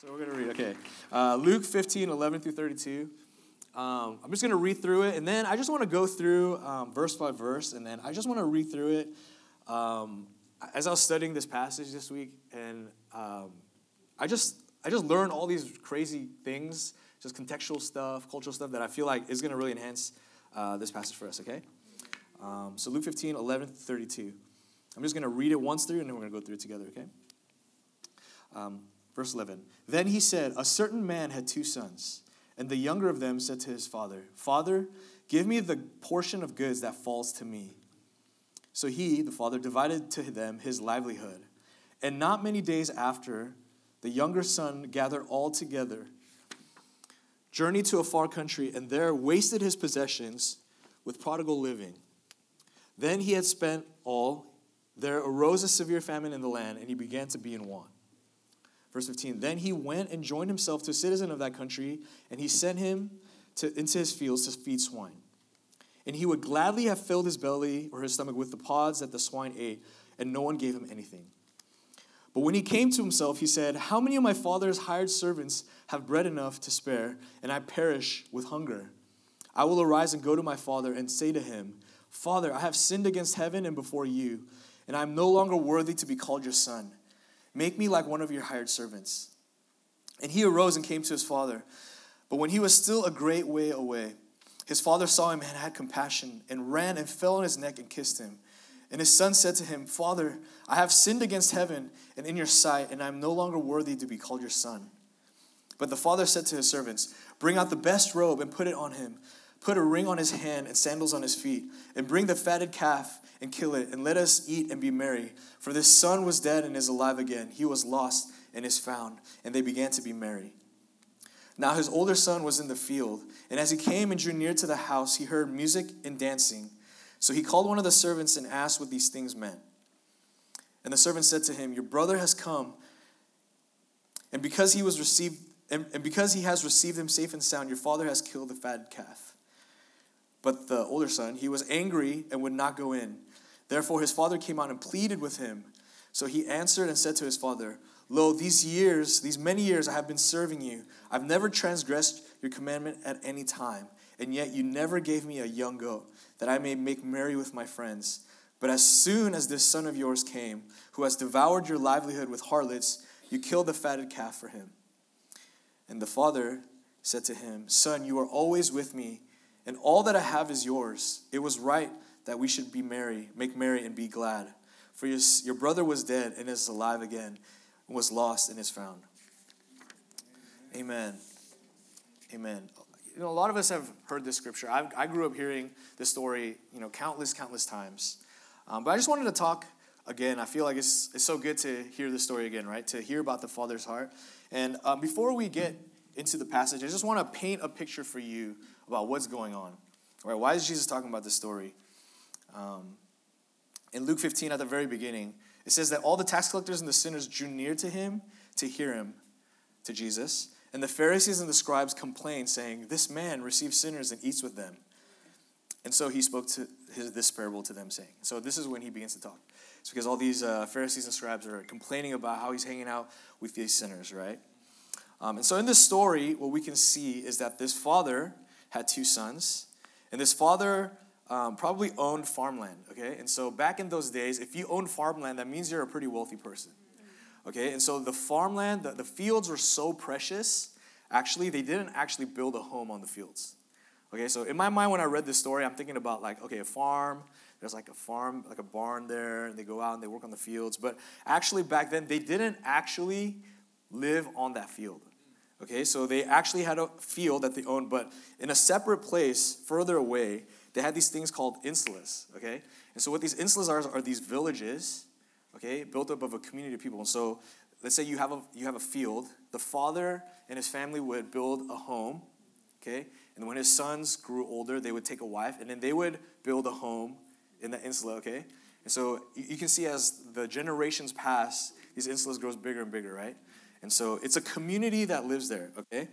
So we're going to read, okay. Uh, Luke 15, 11 through 32. Um, I'm just going to read through it, and then I just want to go through um, verse by verse, and then I just want to read through it. Um, as I was studying this passage this week, and um, I just I just learned all these crazy things, just contextual stuff, cultural stuff that I feel like is going to really enhance uh, this passage for us. Okay, um, so Luke 15, 11 through 32. I'm just going to read it once through, and then we're going to go through it together. Okay. Verse 11 Then he said, A certain man had two sons, and the younger of them said to his father, Father, give me the portion of goods that falls to me. So he, the father, divided to them his livelihood. And not many days after, the younger son gathered all together, journeyed to a far country, and there wasted his possessions with prodigal living. Then he had spent all. There arose a severe famine in the land, and he began to be in want. Verse 15 Then he went and joined himself to a citizen of that country, and he sent him to, into his fields to feed swine. And he would gladly have filled his belly or his stomach with the pods that the swine ate, and no one gave him anything. But when he came to himself, he said, How many of my father's hired servants have bread enough to spare, and I perish with hunger? I will arise and go to my father and say to him, Father, I have sinned against heaven and before you, and I am no longer worthy to be called your son. Make me like one of your hired servants. And he arose and came to his father. But when he was still a great way away, his father saw him and had compassion, and ran and fell on his neck and kissed him. And his son said to him, Father, I have sinned against heaven and in your sight, and I am no longer worthy to be called your son. But the father said to his servants, Bring out the best robe and put it on him. Put a ring on his hand and sandals on his feet, and bring the fatted calf and kill it, and let us eat and be merry. For this son was dead and is alive again. He was lost and is found. And they began to be merry. Now his older son was in the field, and as he came and drew near to the house, he heard music and dancing. So he called one of the servants and asked what these things meant. And the servant said to him, Your brother has come, and because he was received and, and because he has received him safe and sound, your father has killed the fatted calf. But the older son, he was angry and would not go in. Therefore, his father came out and pleaded with him. So he answered and said to his father, Lo, these years, these many years, I have been serving you. I've never transgressed your commandment at any time, and yet you never gave me a young goat, that I may make merry with my friends. But as soon as this son of yours came, who has devoured your livelihood with harlots, you killed the fatted calf for him. And the father said to him, Son, you are always with me, and all that I have is yours. It was right that we should be merry, make merry, and be glad. For your, your brother was dead and is alive again, and was lost and is found. Amen. Amen. You know, a lot of us have heard this scripture. I, I grew up hearing this story, you know, countless, countless times. Um, but I just wanted to talk again. I feel like it's, it's so good to hear the story again, right? To hear about the Father's heart. And um, before we get into the passage, I just want to paint a picture for you about what's going on. All right, why is Jesus talking about this story? Um, in Luke 15, at the very beginning, it says that all the tax collectors and the sinners drew near to him to hear him, to Jesus. And the Pharisees and the scribes complained, saying, This man receives sinners and eats with them. And so he spoke to his, this parable to them, saying, So this is when he begins to talk. It's because all these uh, Pharisees and scribes are complaining about how he's hanging out with these sinners, right? Um, and so in this story, what we can see is that this father had two sons, and this father um, probably owned farmland, okay? And so back in those days, if you owned farmland, that means you're a pretty wealthy person, okay? And so the farmland, the, the fields were so precious, actually, they didn't actually build a home on the fields, okay? So in my mind, when I read this story, I'm thinking about like, okay, a farm, there's like a farm, like a barn there, and they go out and they work on the fields. But actually, back then, they didn't actually live on that field. Okay, so they actually had a field that they owned, but in a separate place further away, they had these things called insulas, okay? And so what these insulas are are these villages, okay, built up of a community of people. And so let's say you have a you have a field, the father and his family would build a home, okay? And when his sons grew older, they would take a wife, and then they would build a home in the insula, okay? And so you can see as the generations pass, these insulas grows bigger and bigger, right? And so it's a community that lives there, okay?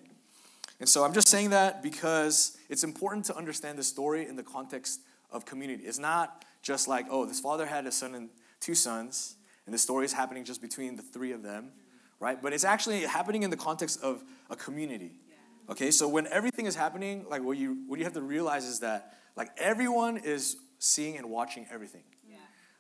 And so I'm just saying that because it's important to understand the story in the context of community. It's not just like, oh, this father had a son and two sons, and the story is happening just between the three of them, right? But it's actually happening in the context of a community. Okay, so when everything is happening, like what you what you have to realize is that like everyone is seeing and watching everything.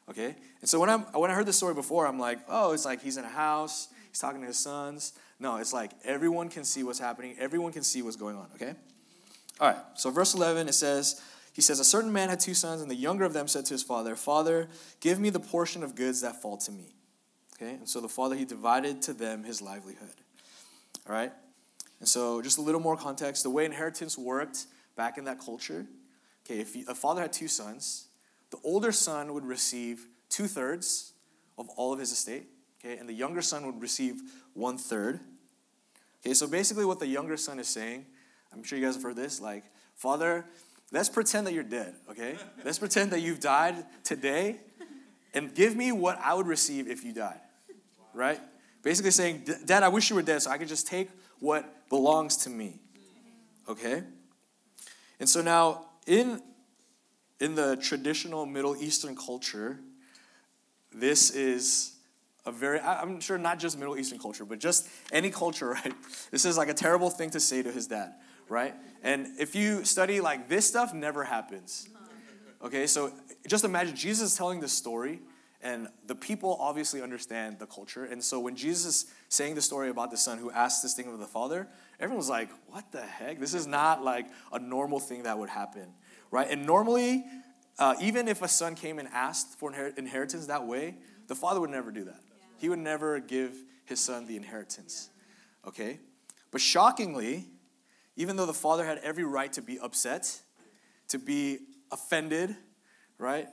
Okay? And so when I'm when I heard this story before, I'm like, oh, it's like he's in a house, he's talking to his sons. No, it's like everyone can see what's happening, everyone can see what's going on, okay? All right, so verse 11, it says, he says, A certain man had two sons, and the younger of them said to his father, Father, give me the portion of goods that fall to me. Okay, and so the father, he divided to them his livelihood. All right, and so just a little more context the way inheritance worked back in that culture. Okay, if a father had two sons, the older son would receive two thirds of all of his estate, okay, and the younger son would receive one third. Okay, so basically, what the younger son is saying, I'm sure you guys have heard this, like, Father, let's pretend that you're dead, okay? let's pretend that you've died today, and give me what I would receive if you died, right? Basically saying, Dad, I wish you were dead so I could just take what belongs to me, okay? And so now, in in the traditional Middle Eastern culture, this is a very, I'm sure not just Middle Eastern culture, but just any culture, right? This is like a terrible thing to say to his dad, right? And if you study, like, this stuff never happens. Okay, so just imagine Jesus telling this story, and the people obviously understand the culture. And so when Jesus is saying the story about the son who asked this thing of the father, everyone's like, what the heck? This is not like a normal thing that would happen right? And normally, uh, even if a son came and asked for inheritance that way, the father would never do that. He would never give his son the inheritance, okay? But shockingly, even though the father had every right to be upset, to be offended, right?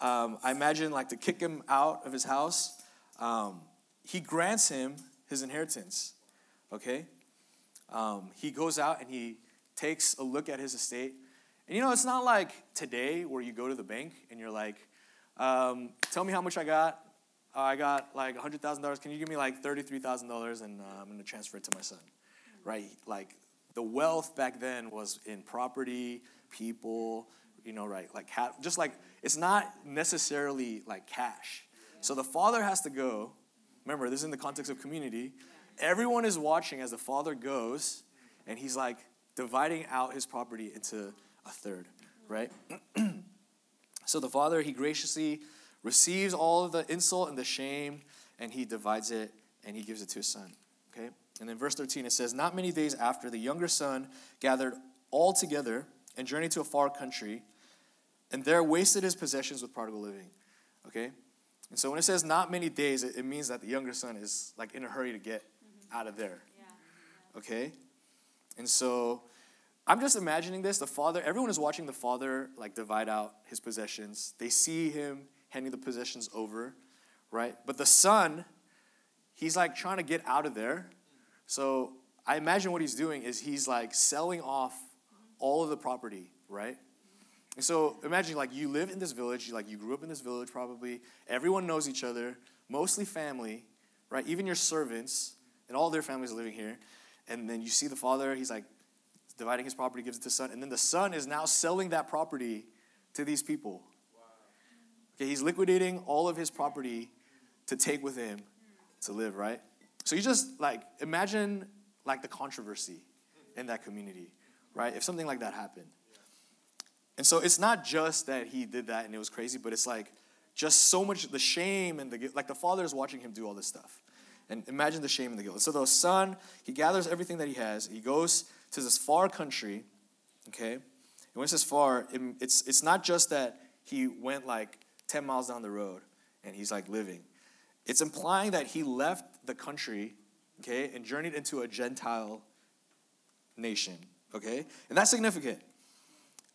Um, I imagine like to kick him out of his house. Um, he grants him his inheritance, okay? Um, he goes out and he takes a look at his estate and you know, it's not like today where you go to the bank and you're like, um, tell me how much I got. Uh, I got like $100,000. Can you give me like $33,000 and uh, I'm going to transfer it to my son? Right? Like the wealth back then was in property, people, you know, right? Like just like it's not necessarily like cash. So the father has to go. Remember, this is in the context of community. Everyone is watching as the father goes and he's like dividing out his property into a third, right? so the father, he graciously receives all of the insult and the shame, and he divides it and he gives it to his son. Okay? And then verse 13 it says, Not many days after, the younger son gathered all together and journeyed to a far country, and there wasted his possessions with prodigal living. Okay? And so when it says not many days, it, means that the younger son is like in a hurry to get mm-hmm. out of there. Yeah. Okay? And so I'm just imagining this. The father, everyone is watching the father like divide out his possessions. They see him handing the possessions over, right? But the son, he's like trying to get out of there. So I imagine what he's doing is he's like selling off all of the property, right? And so imagine like you live in this village, like you grew up in this village probably. Everyone knows each other, mostly family, right? Even your servants and all their families living here. And then you see the father, he's like dividing his property, gives it to son, and then the son is now selling that property to these people. Okay, he's liquidating all of his property to take with him to live, right? So you just like imagine like the controversy in that community, right? If something like that happened. And so it's not just that he did that and it was crazy, but it's like just so much the shame and the like the father is watching him do all this stuff. And imagine the shame and the guilt. So the son, he gathers everything that he has, he goes to this far country, okay? And when it says far, it, it's, it's not just that he went like 10 miles down the road and he's like living. It's implying that he left the country, okay, and journeyed into a Gentile nation, okay? And that's significant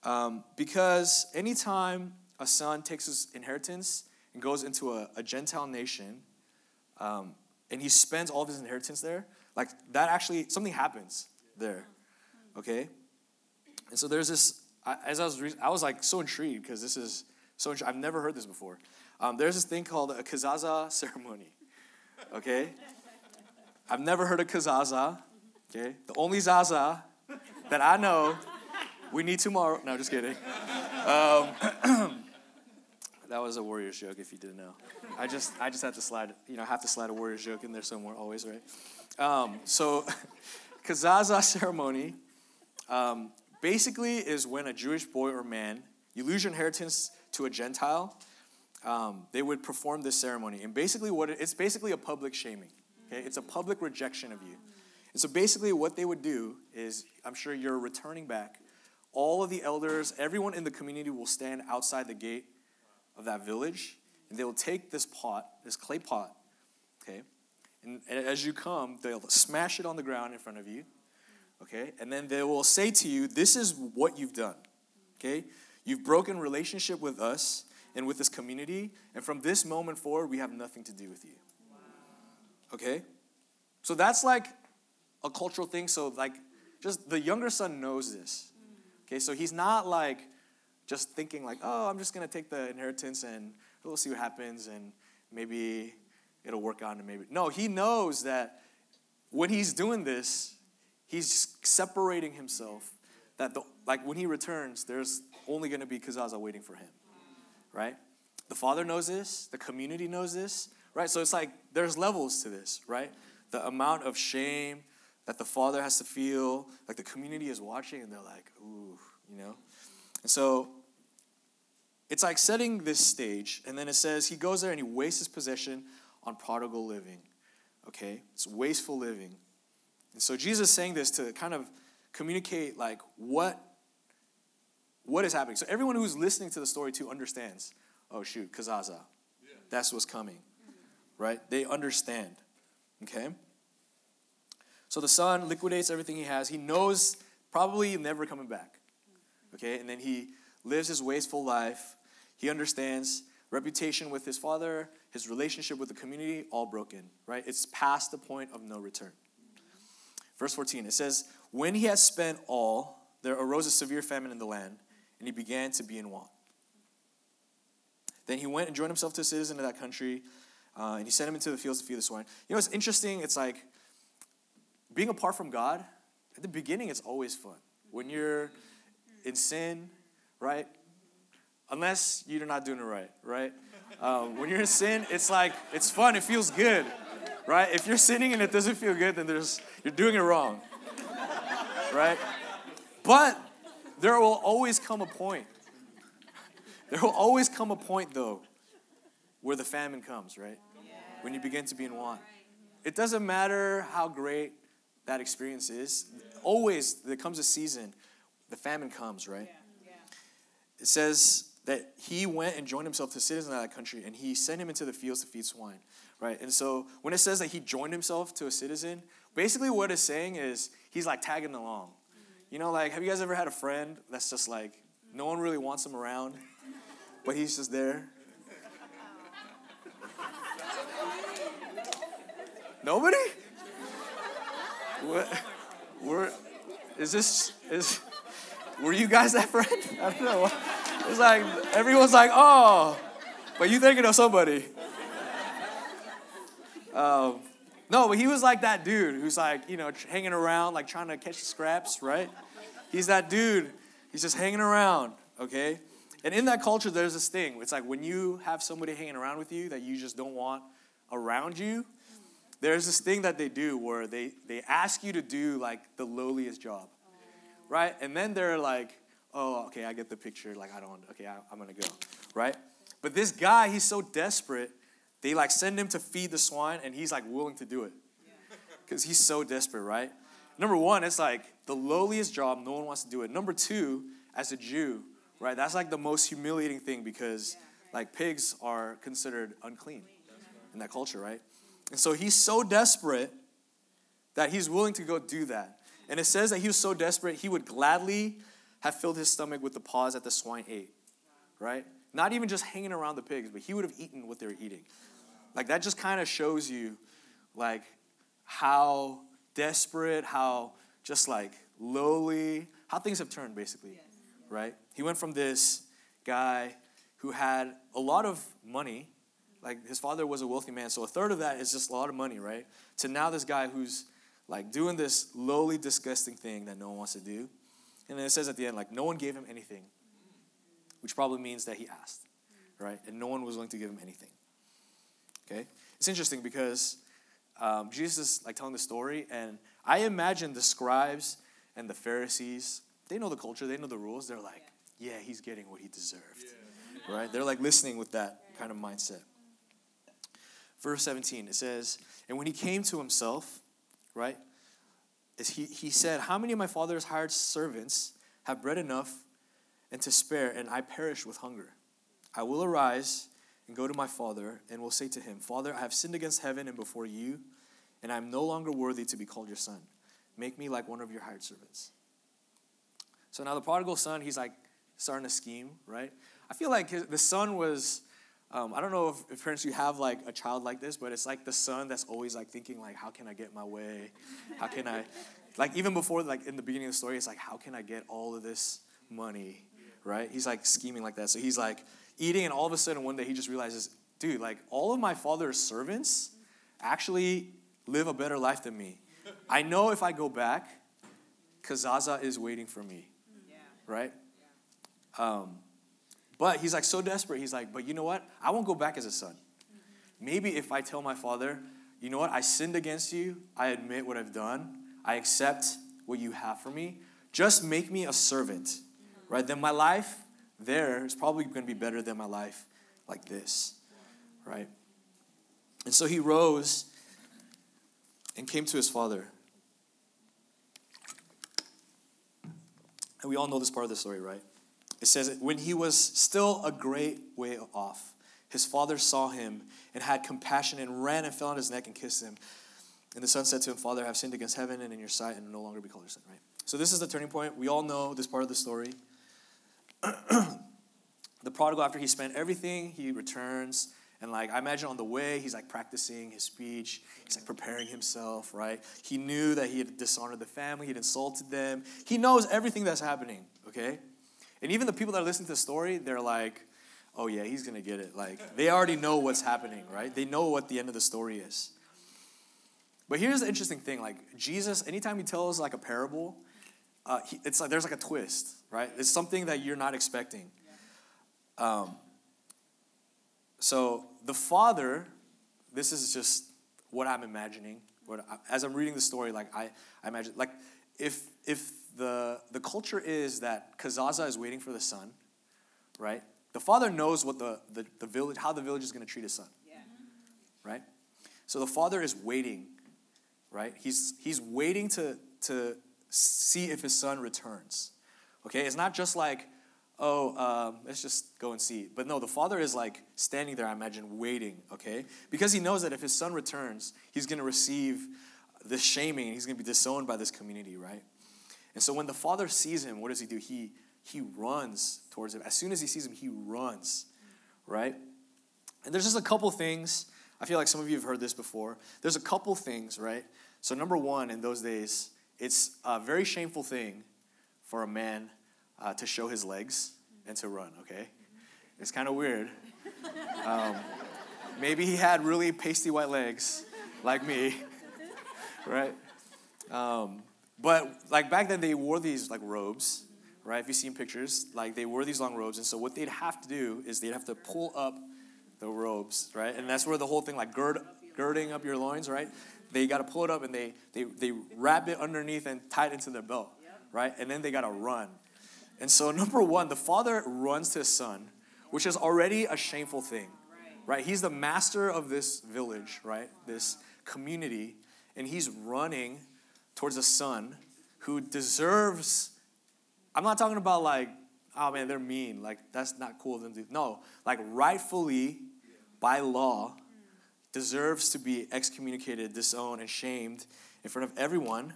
um, because anytime a son takes his inheritance and goes into a, a Gentile nation um, and he spends all of his inheritance there, like that actually, something happens there okay? And so there's this, as I was, I was like so intrigued because this is so, I've never heard this before. Um, there's this thing called a kazaza ceremony, okay? I've never heard of kazaza, okay? The only zaza that I know, we need tomorrow. No, just kidding. Um, That was a Warriors joke, if you didn't know. I just, I just had to slide, you know, have to slide a Warriors joke in there somewhere, always, right? Um, so, Kazaza ceremony um, basically is when a Jewish boy or man, you lose your inheritance to a Gentile, um, they would perform this ceremony. And basically, what it, it's basically a public shaming. Okay, it's a public rejection of you. And so basically, what they would do is, I'm sure you're returning back. All of the elders, everyone in the community will stand outside the gate of that village, and they will take this pot, this clay pot, okay, and as you come, they'll smash it on the ground in front of you, okay, and then they will say to you, This is what you've done, okay? You've broken relationship with us and with this community, and from this moment forward, we have nothing to do with you. Okay? So that's like a cultural thing. So, like, just the younger son knows this. Okay, so he's not like, just thinking like, oh, I'm just gonna take the inheritance and we'll see what happens and maybe it'll work out and maybe no, he knows that when he's doing this, he's separating himself. That the, like when he returns, there's only gonna be Kazaza waiting for him, right? The father knows this, the community knows this, right? So it's like there's levels to this, right? The amount of shame that the father has to feel, like the community is watching and they're like, ooh, you know? And so it's like setting this stage, and then it says he goes there and he wastes his possession on prodigal living. Okay? It's wasteful living. And so Jesus is saying this to kind of communicate like what what is happening. So everyone who's listening to the story too understands, oh shoot, Kazaza. Yeah. That's what's coming. Right? They understand. Okay? So the son liquidates everything he has. He knows probably never coming back. Okay, and then he lives his wasteful life. He understands reputation with his father, his relationship with the community, all broken, right? It's past the point of no return. Verse 14, it says, When he had spent all, there arose a severe famine in the land, and he began to be in want. Then he went and joined himself to a citizen of that country, uh, and he sent him into the fields to feed the swine. You know, it's interesting. It's like being apart from God, at the beginning, it's always fun. When you're in sin, right? Unless you're not doing it right, right? Um, when you're in sin, it's like, it's fun, it feels good, right? If you're sinning and it doesn't feel good, then there's, you're doing it wrong, right? But there will always come a point. There will always come a point, though, where the famine comes, right? When you begin to be in want. It doesn't matter how great that experience is. Always, there comes a season the famine comes, right? It says that he went and joined himself to citizens of that country and he sent him into the fields to feed swine, right? And so when it says that he joined himself to a citizen, basically what it's saying is he's like tagging along. You know, like, have you guys ever had a friend that's just like, no one really wants him around, but he's just there? Nobody? What? We're, is this, is, were you guys that friend? I don't know. It's like everyone's like, oh, but you thinking of somebody. Um, no, but he was like that dude who's like, you know, hanging around, like trying to catch the scraps, right? He's that dude. He's just hanging around, okay? And in that culture, there's this thing. It's like when you have somebody hanging around with you that you just don't want around you, there's this thing that they do where they, they ask you to do like the lowliest job right? And then they're like, oh, okay, I get the picture. Like, I don't, okay, I, am gonna go, right? But this guy, he's so desperate, they like send him to feed the swine, and he's like willing to do it because he's so desperate, right? Number one, it's like the lowliest job, no one wants to do it. Number two, as a Jew, right, that's like the most humiliating thing because like pigs are considered unclean in that culture, right? And so he's so desperate that he's willing to go do that. And it says that he was so desperate, he would gladly have filled his stomach with the paws that the swine ate, right? Not even just hanging around the pigs, but he would have eaten what they were eating. Like that just kind of shows you, like, how desperate, how just like lowly, how things have turned basically, right? He went from this guy who had a lot of money, like his father was a wealthy man, so a third of that is just a lot of money, right? To now this guy who's like doing this lowly, disgusting thing that no one wants to do. And then it says at the end, like, no one gave him anything, which probably means that he asked, right? And no one was willing to give him anything. Okay? It's interesting because um, Jesus is like telling the story, and I imagine the scribes and the Pharisees, they know the culture, they know the rules. They're like, yeah, he's getting what he deserved. Yeah. Right? They're like listening with that kind of mindset. Verse 17, it says, And when he came to himself, right, is he, he said, How many of my father's hired servants have bread enough and to spare, and I perish with hunger? I will arise and go to my father, and will say to him, Father, I have sinned against heaven and before you, and I am no longer worthy to be called your son. Make me like one of your hired servants. So now the prodigal son, he's like starting to scheme, right? I feel like his, the son was, um, I don't know if, if, parents you have like a child like this, but it's like the son that's always like thinking like, how can I get my way? How can I, like even before like in the beginning of the story, it's like, how can I get all of this money, right? He's like scheming like that. So he's like, eating, and all of a sudden one day he just realizes, dude, like all of my father's servants actually live a better life than me. I know if I go back, Kazaza is waiting for me. Yeah. Right? Um, but he's like so desperate. He's like, but you know what? I won't go back as a son. Maybe if I tell my father, you know what? I sinned against you. I admit what I've done. I accept what you have for me. Just make me a servant. Right? Then my life there is probably going to be better than my life like this, right? And so he rose and came to his father. And we all know this part of the story, right? It says, When he was still a great way off, his father saw him and had compassion and ran and fell on his neck and kissed him. And the son said to him, Father, I have sinned against heaven and in your sight and no longer be called your son, right? So this is the turning point. We all know this part of the story. the prodigal, after he spent everything, he returns. And like I imagine on the way, he's like practicing his speech. He's like preparing himself, right? He knew that he had dishonored the family, he'd insulted them. He knows everything that's happening, okay? And even the people that are listening to the story, they're like, oh yeah, he's gonna get it. Like they already know what's happening, right? They know what the end of the story is. But here's the interesting thing: like Jesus, anytime he tells like a parable, uh, he, it's like there's like a twist, right? It's something that you're not expecting. Um, so the father, this is just what I'm imagining. What I, as I'm reading the story, like I, I imagine, like if if the the culture is that Kazaza is waiting for the son, right? The father knows what the the, the village, how the village is going to treat his son, yeah. right? So the father is waiting, right? He's he's waiting to to see if his son returns. Okay, it's not just like, oh, um, let's just go and see. But no, the father is like standing there, I imagine, waiting, okay? Because he knows that if his son returns, he's to receive the shaming he's to be disowned by this community, right? And so when the father sees him, what does he do? He, he runs towards him. As soon as he sees him, he runs, right? And there's just a couple things. I feel like some of you have heard this before. There's a couple things, right? So, number one, in those days, it's a very shameful thing for a man uh, to show his legs and to run, okay? It's kind of weird. Um, maybe he had really pasty white legs, like me, right? Um, but like back then, they wore these like robes, right? If you see in pictures, like they wore these long robes, and so what they'd have to do is they'd have to pull up the robes, right? And that's where the whole thing, like gird, girding up your loins, right? They got to pull it up and they, they, they wrap it underneath and tie it into their belt, right? And then they got to run. And so, number one, the father runs to his son, which is already a shameful thing, right? He's the master of this village, right? This community, and he's running towards a son who deserves. I'm not talking about like, oh man, they're mean. Like, that's not cool of them to No, like, rightfully, by law, deserves to be excommunicated, disowned, and shamed in front of everyone.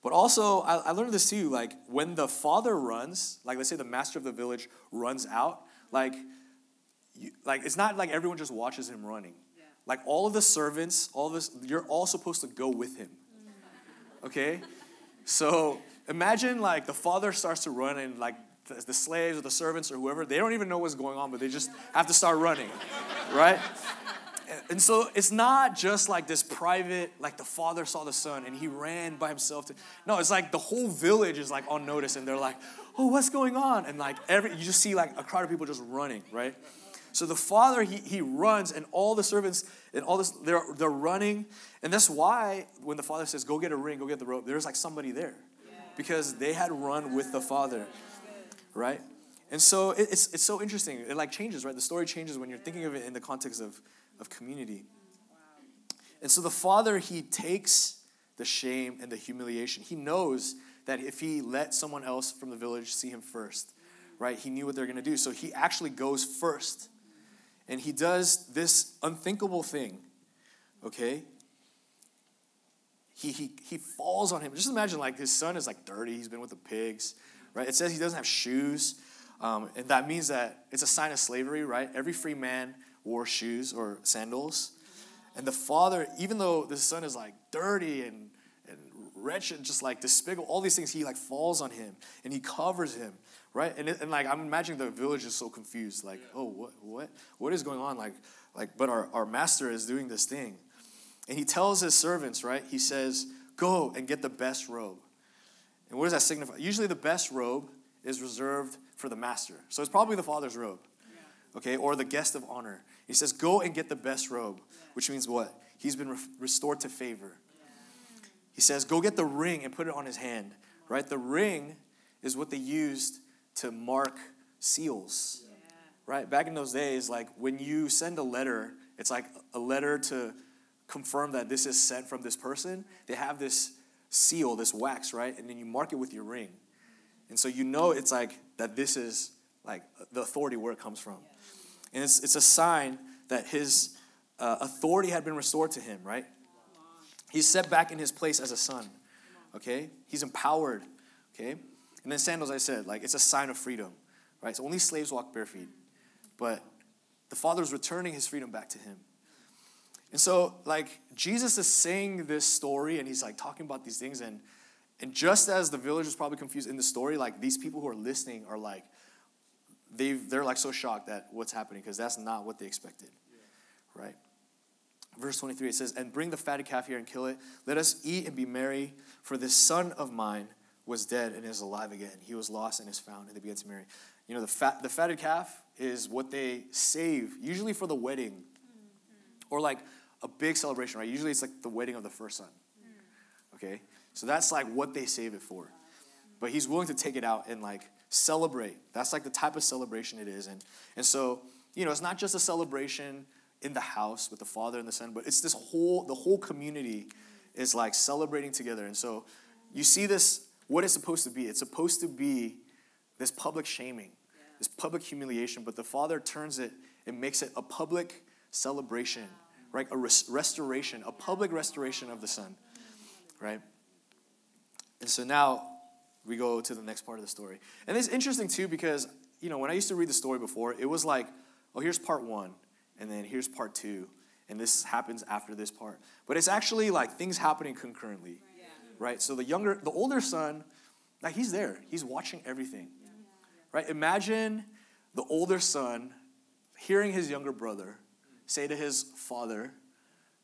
But also, I, I learned this too. Like when the father runs, like let's say the master of the village runs out, like, you, like it's not like everyone just watches him running. Yeah. Like all of the servants, all of this, you're all supposed to go with him. Mm. Okay, so imagine like the father starts to run and like the slaves or the servants or whoever, they don't even know what's going on, but they just have to start running, right? And so it's not just like this private, like the father saw the son and he ran by himself. To, no, it's like the whole village is like on notice and they're like, oh, what's going on? And like every, you just see like a crowd of people just running, right? So the father, he, he runs, and all the servants and all this, they're, they're running. And that's why when the father says, Go get a ring, go get the rope, there's like somebody there. Because they had run with the father. Right? And so it's, it's so interesting. It like changes, right? The story changes when you're thinking of it in the context of, of community. And so the father, he takes the shame and the humiliation. He knows that if he let someone else from the village see him first, right, he knew what they're going to do. So he actually goes first. And he does this unthinkable thing, okay? He, he, he falls on him. Just imagine, like, his son is like dirty. He's been with the pigs, right? It says he doesn't have shoes. Um, and that means that it's a sign of slavery, right? Every free man wore shoes or sandals. And the father, even though the son is like dirty and, and wretched, just like despicable, all these things, he like falls on him and he covers him, right? And, it, and like I'm imagining the village is so confused, like, oh, what, what, what is going on? Like, like, but our, our master is doing this thing. And he tells his servants, right? He says, go and get the best robe. And what does that signify? Usually the best robe is reserved for the master. So it's probably the father's robe, okay, or the guest of honor. He says, go and get the best robe which means what? He's been re- restored to favor. He says, Go get the ring and put it on his hand, right? The ring is what they used to mark seals, right? Back in those days, like when you send a letter, it's like a letter to confirm that this is sent from this person. They have this seal, this wax, right? And then you mark it with your ring. And so you know it's like that this is like the authority where it comes from. And it's, it's a sign that his uh, authority had been restored to him, right? He's set back in his place as a son, okay? He's empowered, okay? And then sandals, I said, like it's a sign of freedom, right? So only slaves walk bare feet. But the Father's returning his freedom back to him. And so, like, Jesus is saying this story and he's like talking about these things. And, and just as the village is probably confused in the story, like, these people who are listening are like, they they're like so shocked at what's happening because that's not what they expected, right? Verse 23, it says, And bring the fatted calf here and kill it. Let us eat and be merry, for this son of mine was dead and is alive again. He was lost and is found. And they began to marry. You know, the, fat, the fatted calf is what they save, usually for the wedding or like a big celebration, right? Usually it's like the wedding of the first son. Hmm. Okay? So that's like what they save it for. But he's willing to take it out and like celebrate. That's like the type of celebration it is. And, and so, you know, it's not just a celebration in the house with the Father and the Son, but it's this whole, the whole community is like celebrating together. And so you see this, what it's supposed to be. It's supposed to be this public shaming, this public humiliation, but the Father turns it and makes it a public celebration, right? A res- restoration, a public restoration of the Son, right? And so now we go to the next part of the story. And it's interesting too because, you know, when I used to read the story before, it was like, oh, here's part one and then here's part two, and this happens after this part. But it's actually like things happening concurrently, yeah. right? So the younger, the older son, like he's there, he's watching everything, yeah. right? Imagine the older son hearing his younger brother say to his father,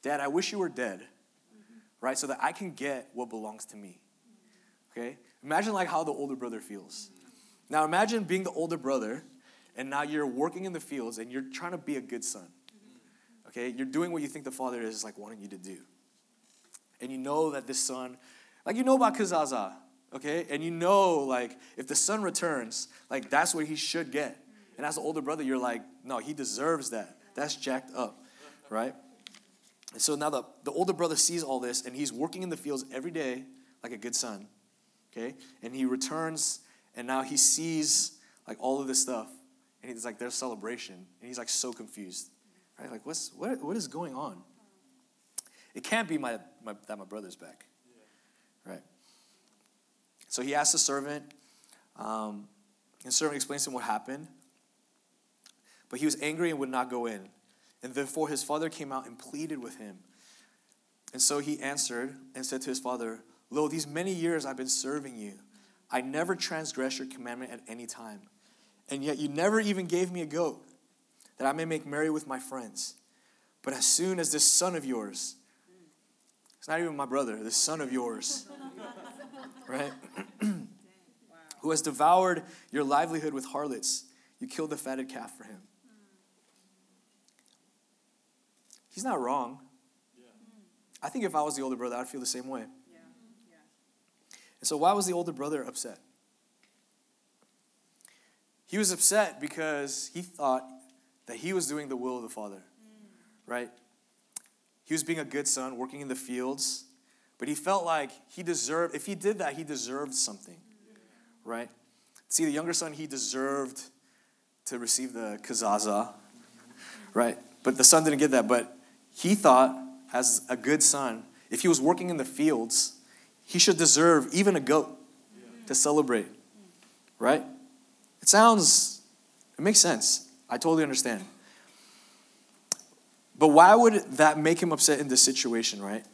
Dad, I wish you were dead, mm-hmm. right? So that I can get what belongs to me. Okay? Imagine like how the older brother feels. Now imagine being the older brother and now you're working in the fields and you're trying to be a good son. Okay? You're doing what you think the father is like wanting you to do. And you know that this son, like you know about Kazaza, okay? And you know, like, if the son returns, like that's what he should get. And as the older brother, you're like, no, he deserves that. That's jacked up, right? And so now the, the older brother sees all this and he's working in the fields every day like a good son, okay? And he returns and now he sees like all of this stuff and he's like, there's celebration. And he's like so confused. Right? Like, what's what what is going on? It can't be my, my that my brother's back. Right? So he asks the servant, um, and the servant explains to him what happened. But he was angry and would not go in. And therefore his father came out and pleaded with him. And so he answered and said to his father, Lo, these many years I've been serving you. I never transgressed your commandment at any time and yet you never even gave me a goat that I may make merry with my friends. But as soon as this son of yours, it's not even my brother, this son of yours, right? Who has devoured your livelihood with harlots, you killed the fatted calf for him. he's not wrong. I think if I was the older brother, I'd feel the same way. And so, why was the older brother upset? He was upset because he thought that he was doing the will of the Father, right? He was being a good son, working in the fields, but he felt like he deserved, if he did that, he deserved something, right? See, the younger son, he deserved to receive the kazaza, right? But the son didn't get that. But he thought, as a good son, if he was working in the fields, he should deserve even a goat to celebrate, right? It sounds, it makes sense. I totally understand. But why would that make him upset in this situation, right?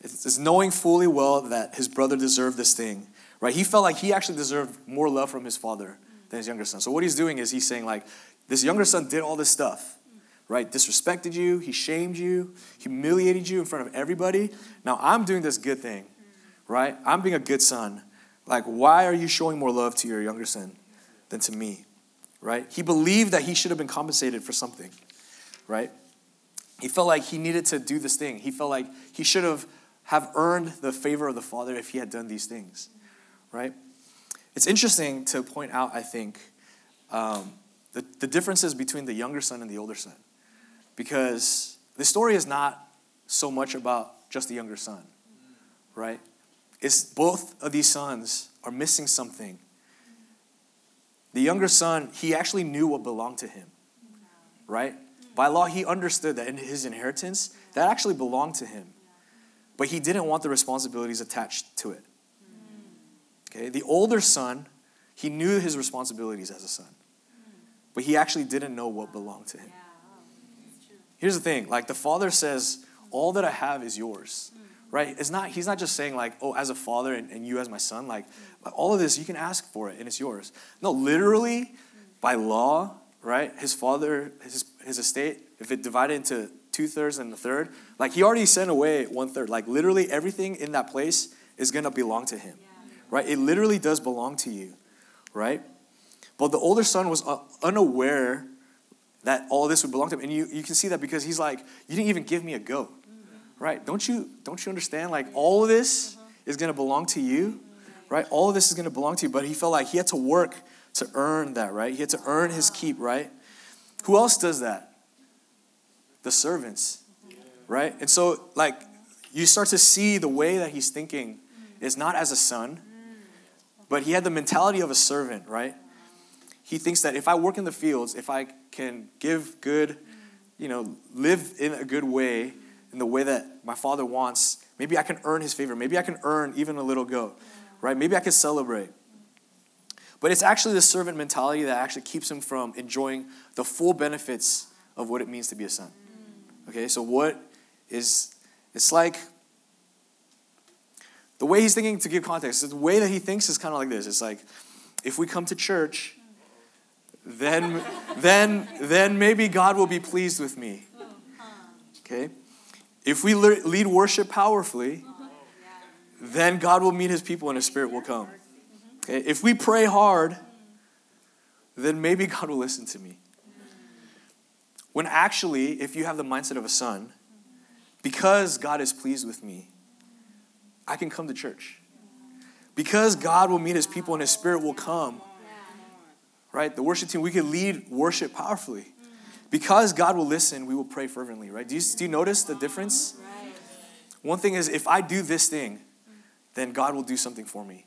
It's knowing fully well that his brother deserved this thing, right? He felt like he actually deserved more love from his father than his younger son. So what he's doing is he's saying like, this younger son did all this stuff, right? Disrespected you, he shamed you, humiliated you in front of everybody. Now I'm doing this good thing, right? I'm being a good son. Like, why are you showing more love to your younger son than to me, right? He believed that he should have been compensated for something, right? He felt like he needed to do this thing. He felt like he should have have earned the favor of the Father if he had done these things, right? It's interesting to point out, I think, um, the, the differences between the younger son and the older son. Because the story is not so much about just the younger son, right? It's both of these sons are missing something. The younger son, he actually knew what belonged to him, right? By law, he understood that in his inheritance, that actually belonged to him but he didn't want the responsibilities attached to it. Okay, the older son, he knew his responsibilities as a son, but he actually didn't know what belonged to him. Oh, Here's the thing like the father says, All that I have is yours. Right? It's not, he's not just saying, like, oh, as a father and, and you as my son, like, all of this, you can ask for it and it's yours. No, literally, by law, right? His father, his, his estate, if it divided into two thirds and a third. Like he already sent away one third. Like literally everything in that place is gonna belong to him, right? It literally does belong to you, right? But the older son was uh, unaware that all this would belong to him, and you, you can see that because he's like, you didn't even give me a goat, right? Don't you don't you understand? Like all of this mm-hmm. is gonna belong to you, right? All of this is gonna belong to you. But he felt like he had to work to earn that, right? He had to earn his uh-huh. keep, right? Who else does that? the servants, right? And so, like, you start to see the way that he's thinking is not as a son, mm. but he had the mentality of a servant, right? He thinks that if I work in the fields, if I can give good, mm. you know, live in a good way, in the way that my father wants, maybe I can earn his favor. Maybe I can earn even a little goat, right? Maybe I can celebrate. But it's actually the servant mentality that actually keeps him from enjoying the full benefits of what it means to be a son. Okay, so what is, it's like, the way he's thinking, to give context, the way that he thinks is kind of like this. It's like, if we come to church, then, then, then maybe God will be pleased with me. Okay? If we lead worship powerfully, then God will meet his people and his spirit will come. If we pray hard, then maybe God will listen to me. When actually, if you have the mindset of a son, because God is pleased with me, I can come to church. Because God will meet his people and his spirit will come. Right? The worship team, we can lead worship powerfully. Because God will listen, we will pray fervently, right? Do you, do you notice the difference? One thing is, if I do this thing, then God will do something for me.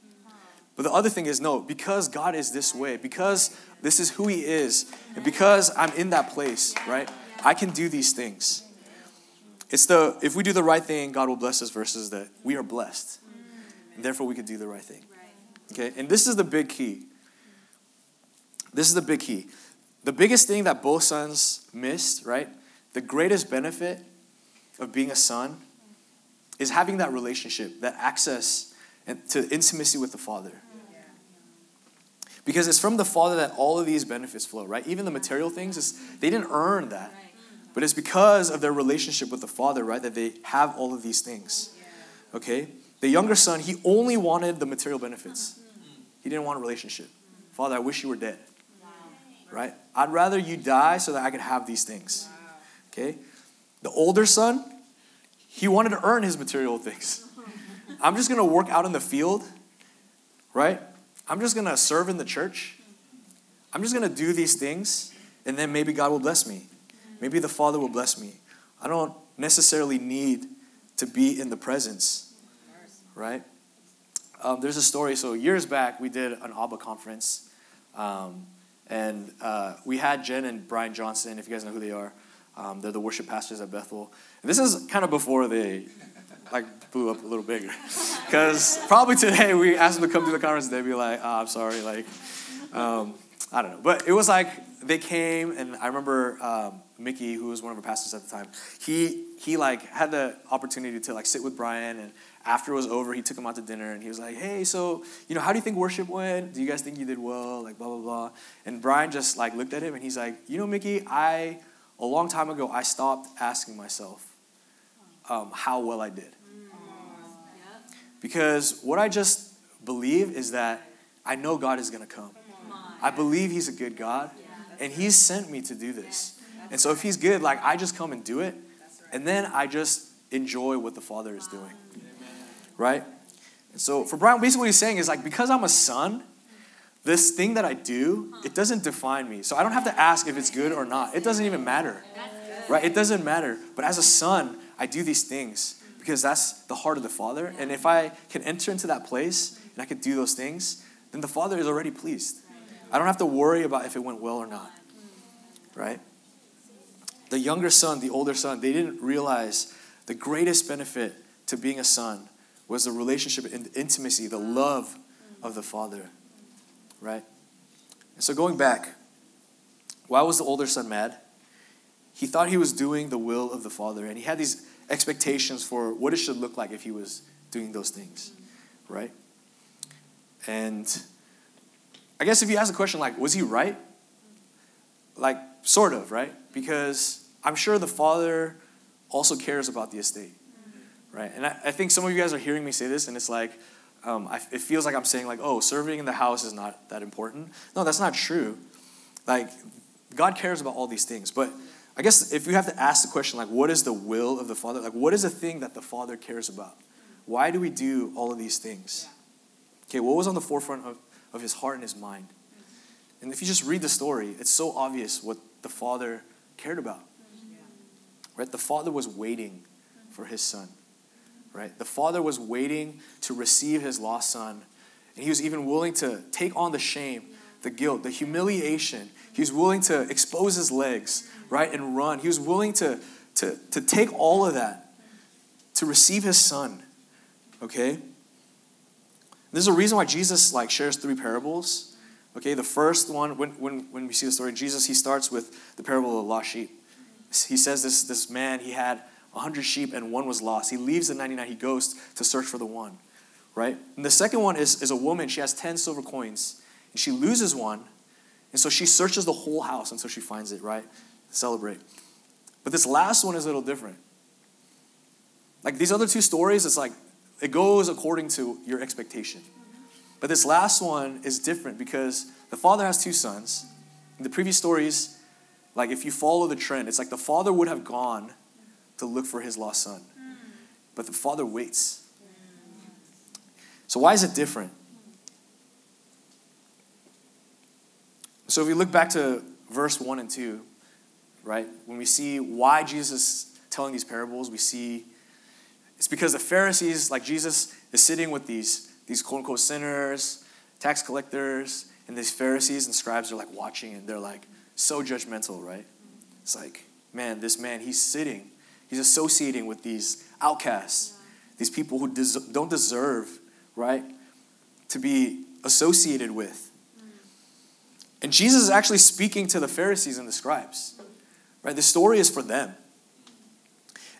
But the other thing is, no, because God is this way, because this is who He is, and because I'm in that place, right, I can do these things. It's the, if we do the right thing, God will bless us versus that we are blessed. And therefore, we can do the right thing. Okay? And this is the big key. This is the big key. The biggest thing that both sons missed, right? The greatest benefit of being a son is having that relationship, that access to intimacy with the Father. Because it's from the Father that all of these benefits flow, right? Even the material things, they didn't earn that. But it's because of their relationship with the Father, right, that they have all of these things. Okay? The younger son, he only wanted the material benefits. He didn't want a relationship. Father, I wish you were dead. Right? I'd rather you die so that I could have these things. Okay? The older son, he wanted to earn his material things. I'm just going to work out in the field, right? I'm just going to serve in the church. I'm just going to do these things, and then maybe God will bless me. Maybe the Father will bless me. I don't necessarily need to be in the presence, right? Um, there's a story. So years back, we did an ABBA conference, um, and uh, we had Jen and Brian Johnson. If you guys know who they are, um, they're the worship pastors at Bethel. And this is kind of before they like blew up a little bigger, because probably today we asked them to come to the conference, they'd be like, oh, "I'm sorry," like. Um, I don't know. But it was like they came, and I remember um, Mickey, who was one of our pastors at the time, he he like had the opportunity to like sit with Brian, and after it was over, he took him out to dinner, and he was like, "Hey, so you know, how do you think worship went? Do you guys think you did well? Like blah blah blah." And Brian just like looked at him, and he's like, "You know, Mickey, I a long time ago I stopped asking myself um, how well I did, because what I just believe is that I know God is gonna come." I believe He's a good God, and He's sent me to do this. And so if He's good, like I just come and do it, and then I just enjoy what the Father is doing. Right? And so for Brian, basically what he's saying is like, because I'm a son, this thing that I do, it doesn't define me. So I don't have to ask if it's good or not. It doesn't even matter. Right? It doesn't matter. But as a son, I do these things because that's the heart of the Father. And if I can enter into that place and I can do those things, then the Father is already pleased. I don't have to worry about if it went well or not. Right? The younger son, the older son, they didn't realize the greatest benefit to being a son was the relationship and the intimacy, the love of the father. Right? And so going back, why was the older son mad? He thought he was doing the will of the father, and he had these expectations for what it should look like if he was doing those things. Right? And I guess if you ask the question, like, was he right? Like, sort of, right? Because I'm sure the father also cares about the estate, right? And I, I think some of you guys are hearing me say this, and it's like, um, I, it feels like I'm saying, like, oh, serving in the house is not that important. No, that's not true. Like, God cares about all these things. But I guess if you have to ask the question, like, what is the will of the Father? Like, what is the thing that the Father cares about? Why do we do all of these things? Okay, what was on the forefront of of his heart and his mind. And if you just read the story, it's so obvious what the father cared about. Right? The father was waiting for his son. Right? The father was waiting to receive his lost son. And he was even willing to take on the shame, the guilt, the humiliation. He was willing to expose his legs, right, and run. He was willing to, to, to take all of that to receive his son. Okay? There's a reason why Jesus like shares three parables. Okay, the first one, when, when, when we see the story, of Jesus, he starts with the parable of the lost sheep. He says this, this man, he had 100 sheep and one was lost. He leaves the 99, he goes to search for the one, right? And the second one is, is a woman, she has 10 silver coins, and she loses one, and so she searches the whole house until she finds it, right? Celebrate. But this last one is a little different. Like these other two stories, it's like it goes according to your expectation. But this last one is different because the father has two sons. In the previous stories, like if you follow the trend, it's like the father would have gone to look for his lost son. Hmm. But the father waits. So why is it different? So if we look back to verse 1 and 2, right? When we see why Jesus is telling these parables, we see it's because the Pharisees, like Jesus, is sitting with these, these quote unquote sinners, tax collectors, and these Pharisees and scribes are like watching and they're like so judgmental, right? It's like, man, this man, he's sitting, he's associating with these outcasts, these people who des- don't deserve, right, to be associated with. And Jesus is actually speaking to the Pharisees and the scribes, right? The story is for them.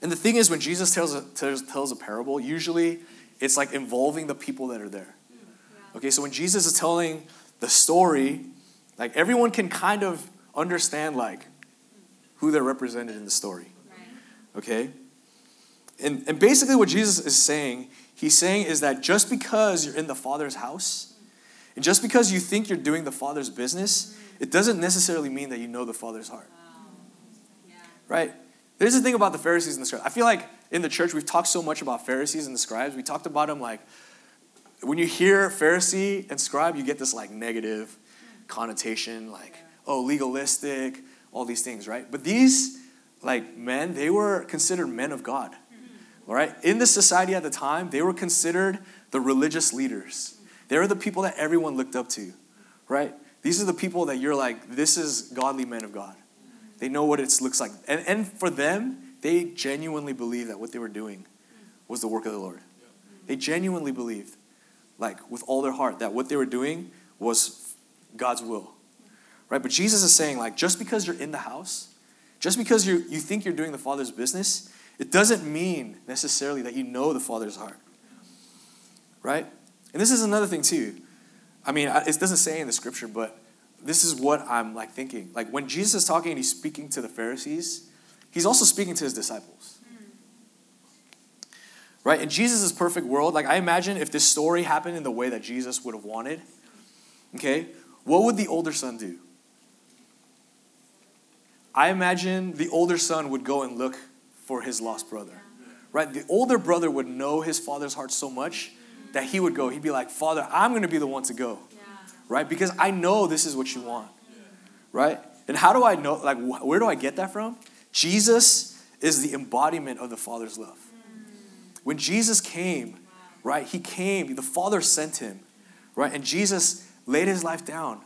And the thing is, when Jesus tells a, tells, tells a parable, usually it's like involving the people that are there. Mm, okay, so when Jesus is telling the story, like everyone can kind of understand like who they're represented in the story. Okay? And, and basically what Jesus is saying, he's saying is that just because you're in the Father's house, and just because you think you're doing the Father's business, mm. it doesn't necessarily mean that you know the Father's heart. Right? There's the thing about the Pharisees and the scribes. I feel like in the church we've talked so much about Pharisees and the scribes. We talked about them like when you hear Pharisee and scribe, you get this like negative connotation, like, oh, legalistic, all these things, right? But these like men, they were considered men of God. Mm-hmm. All right? In the society at the time, they were considered the religious leaders. They were the people that everyone looked up to, right? These are the people that you're like, this is godly men of God. They know what it looks like. And, and for them, they genuinely believed that what they were doing was the work of the Lord. They genuinely believed, like with all their heart, that what they were doing was God's will. Right? But Jesus is saying, like, just because you're in the house, just because you you think you're doing the Father's business, it doesn't mean necessarily that you know the Father's heart. Right? And this is another thing, too. I mean, it doesn't say in the scripture, but this is what I'm like thinking. Like when Jesus is talking and he's speaking to the Pharisees, he's also speaking to his disciples. Right? In Jesus' perfect world, like I imagine if this story happened in the way that Jesus would have wanted, okay, what would the older son do? I imagine the older son would go and look for his lost brother. Right? The older brother would know his father's heart so much that he would go. He'd be like, Father, I'm to be the one to go. Right? Because I know this is what you want. Right? And how do I know? Like, where do I get that from? Jesus is the embodiment of the Father's love. When Jesus came, right, he came, the Father sent him, right? And Jesus laid his life down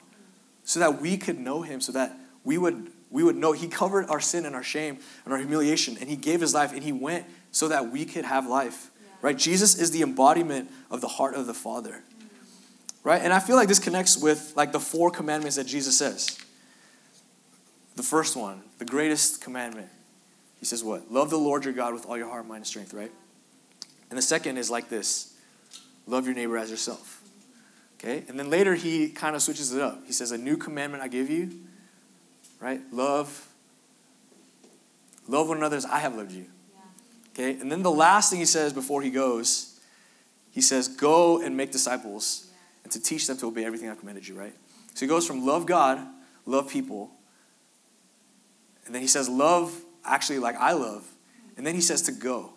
so that we could know him, so that we would we would know he covered our sin and our shame and our humiliation and he gave his life and he went so that we could have life right jesus is the embodiment of the heart of the father right and i feel like this connects with like the four commandments that jesus says the first one the greatest commandment he says what love the lord your god with all your heart mind and strength right and the second is like this love your neighbor as yourself okay and then later he kind of switches it up he says a new commandment i give you right? Love. Love one another as I have loved you. Okay? And then the last thing he says before he goes, he says, Go and make disciples and to teach them to obey everything I've commanded you, right? So he goes from love God, love people, and then he says, Love actually like I love. And then he says to go.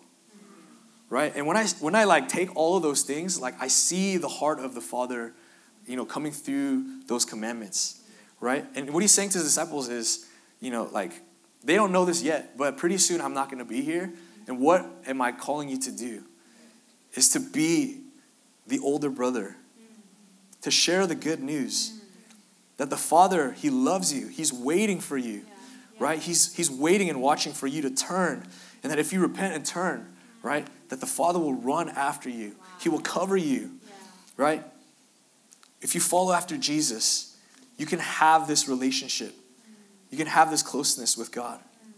Right? And when I when I like take all of those things, like I see the heart of the Father, you know, coming through those commandments right? And what he's saying to his disciples is, you know, like, they don't know this yet, but pretty soon I'm not to be here. And what am I calling you to do? Is to be the older brother, to share the good news that the Father, He loves you, He's waiting for you, right? He's, he's waiting and watching for you to turn. And that if you repent and turn, right, that the Father will run after you, He will cover you, right? If you follow after Jesus, you can have this relationship. Mm. You can have this closeness with God. Mm.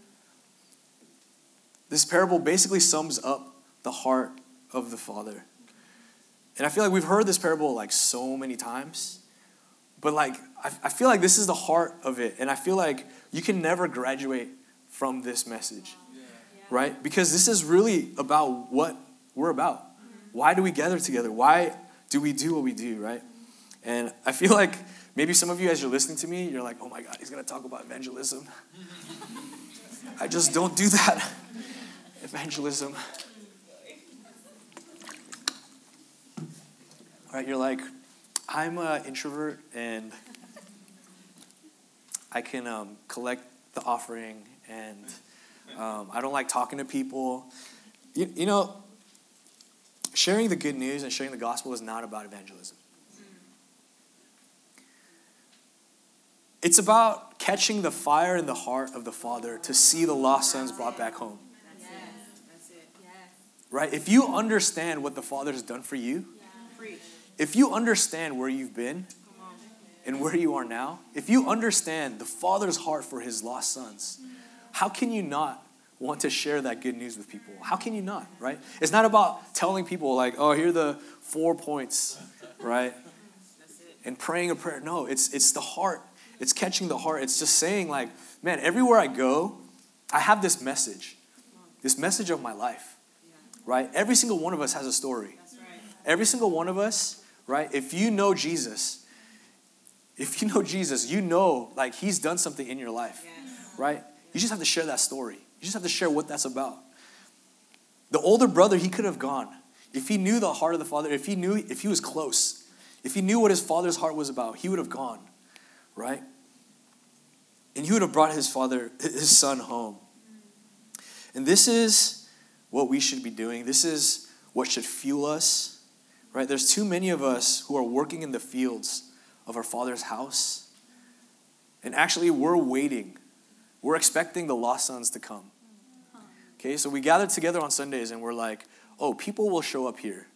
This parable basically sums up the heart of the Father. And I feel like we've heard this parable like so many times, but like I, I feel like this is the heart of it. And I feel like you can never graduate from this message, right? Because this is really about what we're about. Mm-hmm. Why do we gather together? Why do we do what we do, right? And I feel like Maybe some of you, as you're listening to me, you're like, oh my God, he's going to talk about evangelism. I just don't do that. Evangelism. Right, you're like, I'm an introvert and I can um, collect the offering and um, I don't like talking to people. You, you know, sharing the good news and sharing the gospel is not about evangelism. It's about catching the fire in the heart of the Father to see the lost sons brought back home. Right? If you understand what the Father has done for you, if you understand where you've been and where you are now, if you understand the Father's heart for his lost sons, how can you not want to share that good news with people? How can you not, right? It's not about telling people, like, oh, here are the four points, right? And praying a prayer. No, it's, it's the heart it's catching the heart. It's just saying, like, man, everywhere I go, I have this message, this message of my life, right? Every single one of us has a story. Every single one of us, right? If you know Jesus, if you know Jesus, you know, like, He's done something in your life, right? You just have to share that story. You just have to share what that's about. The older brother, he could have gone. If he knew the heart of the father, if he knew, if he was close, if he knew what his father's heart was about, he would have gone, right? And he would have brought his father, his son home. And this is what we should be doing. This is what should fuel us, right? There's too many of us who are working in the fields of our father's house. And actually, we're waiting. We're expecting the lost sons to come. Okay, so we gather together on Sundays and we're like, oh, people will show up here.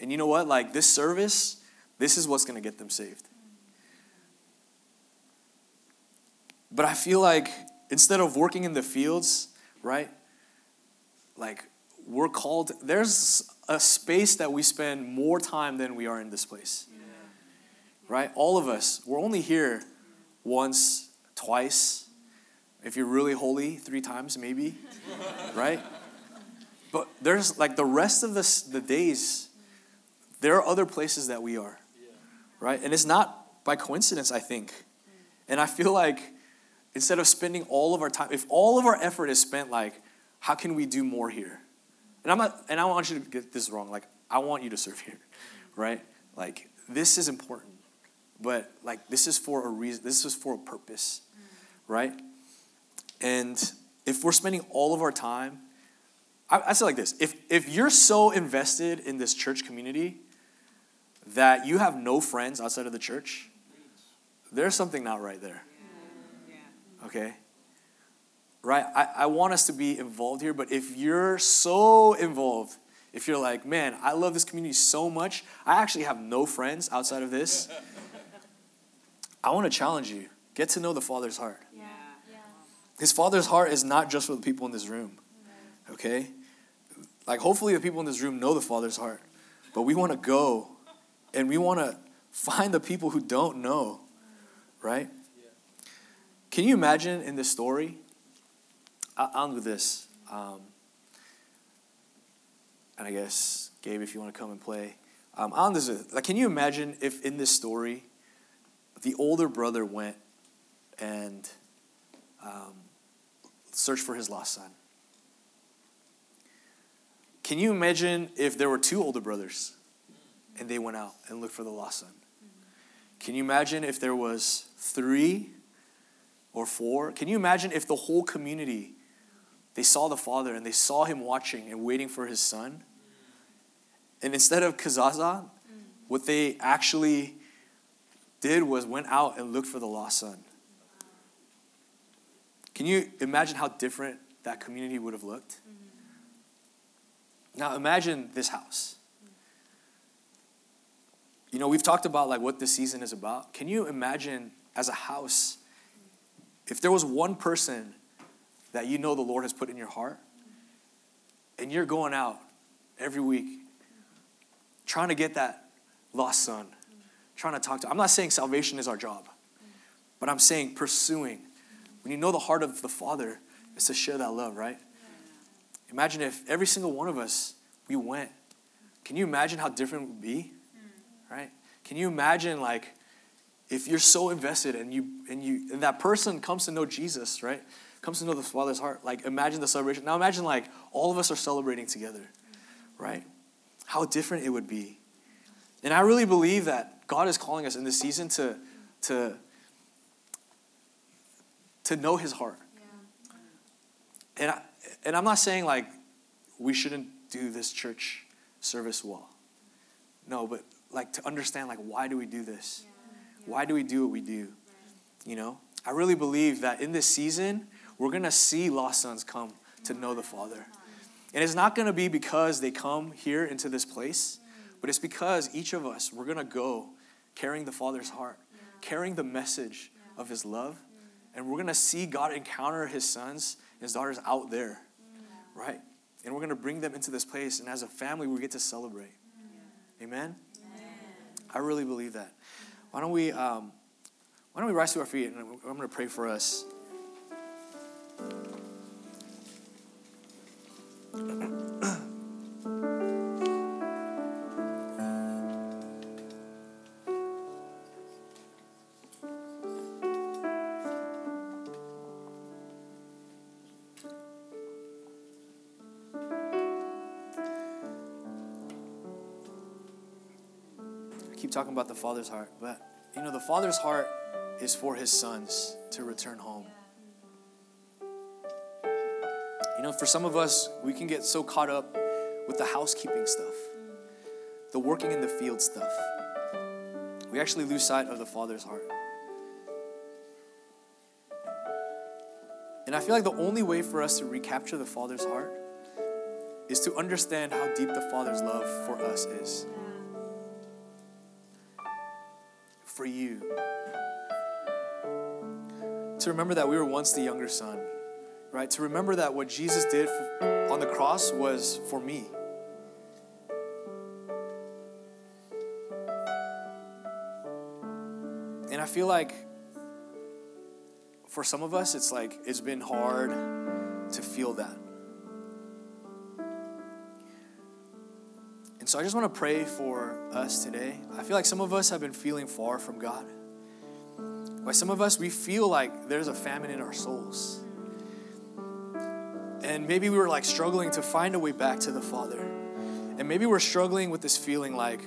And you know what? Like this service, this is what's going to get them saved. But I feel like instead of working in the fields, right? Like we're called, there's a space that we spend more time than we are in this place. Yeah. Right? All of us, we're only here once, twice. If you're really holy, three times maybe. right? But there's like the rest of the, the days, there are other places that we are. Right? And it's not by coincidence, I think. And I feel like instead of spending all of our time, if all of our effort is spent like, how can we do more here? And I'm not, and I want you to get this wrong. Like, I want you to serve here, right? Like, this is important, but like, this is for a reason. This is for a purpose, mm. right? And if we're spending all of our time, I, I say like this: if if you're so invested in this church community that you have no friends outside of the church, there's something not right there. Okay right? I, I want us to be involved here, but if you're so involved, if you're like, man, I love this community so much, I actually have no friends outside of this, I want to challenge you. Get to know the Father's heart. Yeah. yeah. His Father's heart is not just for the people in this room, mm-hmm. okay? Like, hopefully, the people in this room know the Father's heart, but we want to go and we want to find the people who don't know, right? Can you imagine in this story on with this. Um, and I guess, Gabe, if you want to come and play. Um, on this, like, can you imagine if in this story, the older brother went and um, searched for his lost son? Can you imagine if there were two older brothers and they went out and looked for the lost son? Can you imagine if there was three or four? Can you imagine if the whole community they saw the father and they saw him watching and waiting for his son. And instead of kazaza, what they actually did was went out and looked for the lost son. Can you imagine how different that community would have looked? Now imagine this house. You know, we've talked about like what this season is about. Can you imagine as a house if there was one person that you know the Lord has put in your heart, and you're going out every week trying to get that lost son, trying to talk to. I'm not saying salvation is our job, but I'm saying pursuing. When you know the heart of the Father is to share that love, right? Imagine if every single one of us we went. Can you imagine how different it would be? Right? Can you imagine like if you're so invested and you and you and that person comes to know Jesus, right? Comes to know the Father's heart. Like, imagine the celebration. Now, imagine like all of us are celebrating together, right? How different it would be. And I really believe that God is calling us in this season to, to, to know His heart. Yeah. And, I, and I'm not saying like we shouldn't do this church service well. No, but like to understand like why do we do this? Yeah. Why do we do what we do? You know, I really believe that in this season, we're going to see lost sons come to know the Father. And it's not going to be because they come here into this place, but it's because each of us, we're going to go carrying the Father's heart, carrying the message of His love. And we're going to see God encounter His sons and His daughters out there, right? And we're going to bring them into this place. And as a family, we get to celebrate. Amen? I really believe that. Why don't we, um, why don't we rise to our feet and I'm going to pray for us keep talking about the father's heart, but you know, the father's heart is for his sons to return home. You know, for some of us, we can get so caught up with the housekeeping stuff, the working in the field stuff. We actually lose sight of the Father's heart. And I feel like the only way for us to recapture the Father's heart is to understand how deep the Father's love for us is. For you. To remember that we were once the younger son, right? To remember that what Jesus did on the cross was for me. And I feel like for some of us, it's like it's been hard to feel that. And so I just want to pray for us today. I feel like some of us have been feeling far from God. Why some of us, we feel like there's a famine in our souls. And maybe we were like struggling to find a way back to the Father. And maybe we're struggling with this feeling like,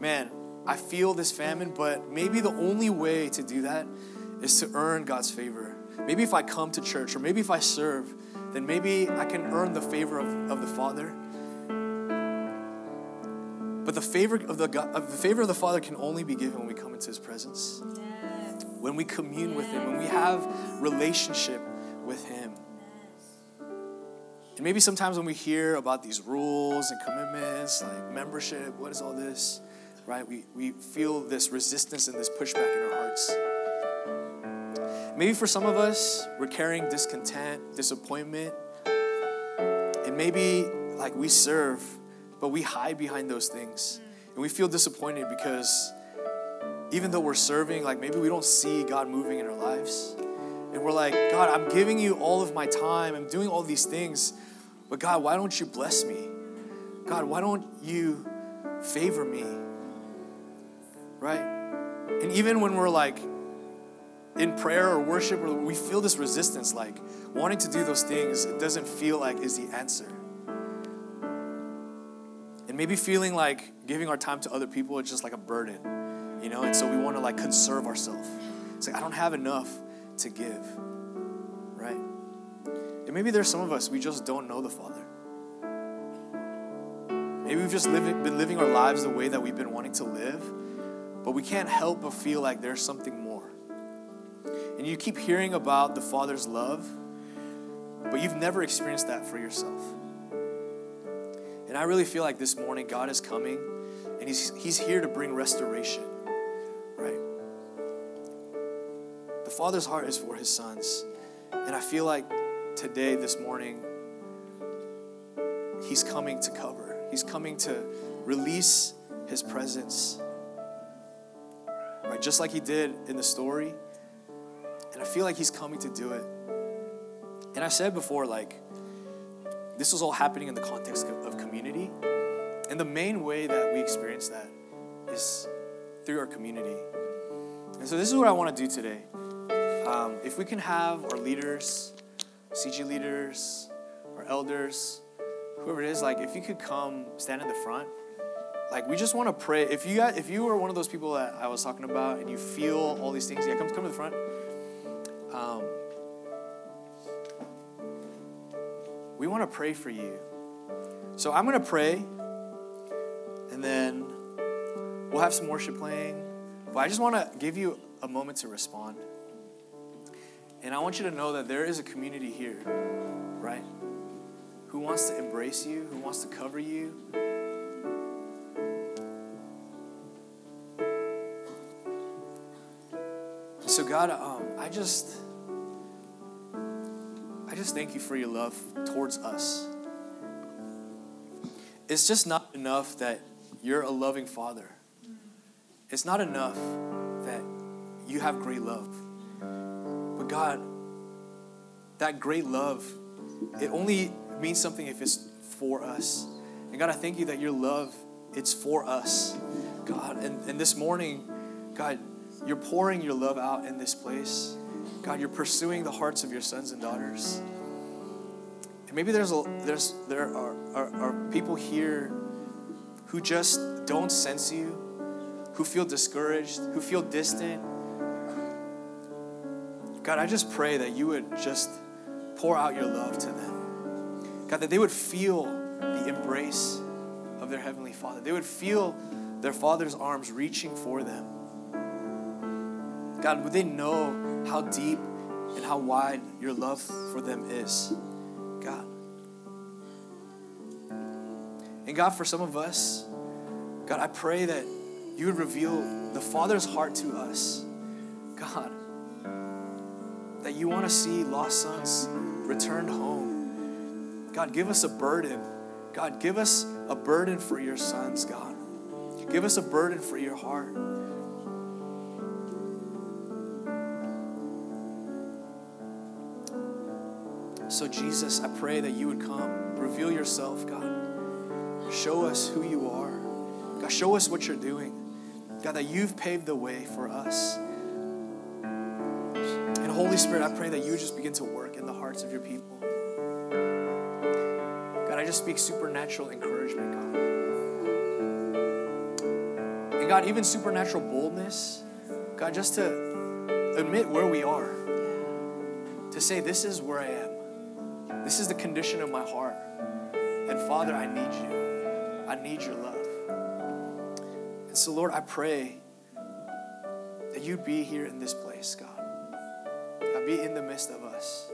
man, I feel this famine, but maybe the only way to do that is to earn God's favor. Maybe if I come to church or maybe if I serve, then maybe I can earn the favor of, of the Father. But the favor of the, God, of the favor of the Father can only be given when we come into His presence, yes. when we commune yes. with Him, when we have relationship with Him. And maybe sometimes when we hear about these rules and commitments, like membership, what is all this, right? We, we feel this resistance and this pushback in our hearts. Maybe for some of us, we're carrying discontent, disappointment, and maybe like we serve, but we hide behind those things. Mm. And we feel disappointed because even though we're serving, like maybe we don't see God moving in our lives. And we're like, God, I'm giving you all of my time, I'm doing all these things, but God, why don't you bless me? God, why don't you favor me? Right? And even when we're like, in prayer or worship, or we feel this resistance, like wanting to do those things, it doesn't feel like is the answer. And maybe feeling like giving our time to other people is just like a burden, you know? And so we want to like conserve ourselves. It's like, I don't have enough to give? And maybe there's some of us, we just don't know the Father. Maybe we've just been living our lives the way that we've been wanting to live, but we can't help but feel like there's something more and you keep hearing about the Father's love, but you've never experienced that for yourself. And I really feel like this morning God is coming and He's, he's here to bring restoration, right? The Father's heart is for His sons. And I feel like today, this morning, He's coming to cover, He's coming to release His presence. Right? Just like He did in the story and I feel like He's coming to do it. And I said before, like, this was all happening in the context of community. And the main way that we experience that is through our community. And so, this is what I want to do today. Um, if we can have our leaders, CG leaders, or elders, whoever it is, like, if you could come stand in the front like we just want to pray if you got if you are one of those people that i was talking about and you feel all these things yeah come, come to the front um, we want to pray for you. So I'm going to pray, and then we'll have some worship playing. But I just want to give you a moment to respond. And I want you to know that there is a community here, right? Who wants to embrace you, who wants to cover you. So, God, um, I just. I just thank you for your love towards us. It's just not enough that you're a loving father. It's not enough that you have great love. God, that great love, it only means something if it's for us. And God, I thank you that your love, it's for us. God, and, and this morning, God, you're pouring your love out in this place. God, you're pursuing the hearts of your sons and daughters. And maybe there's a, there's there are, are, are people here who just don't sense you, who feel discouraged, who feel distant. God, I just pray that you would just pour out your love to them. God, that they would feel the embrace of their Heavenly Father. They would feel their Father's arms reaching for them. God, would they know how deep and how wide your love for them is? God. And God, for some of us, God, I pray that you would reveal the Father's heart to us. God, that you want to see lost sons returned home. God, give us a burden. God, give us a burden for your sons, God. Give us a burden for your heart. So, Jesus, I pray that you would come, reveal yourself, God. Show us who you are. God, show us what you're doing. God, that you've paved the way for us. Holy Spirit, I pray that you just begin to work in the hearts of your people. God, I just speak supernatural encouragement, God. And God, even supernatural boldness, God, just to admit where we are, to say, This is where I am. This is the condition of my heart. And Father, I need you. I need your love. And so, Lord, I pray that you be here in this place, God. Be in the midst of us.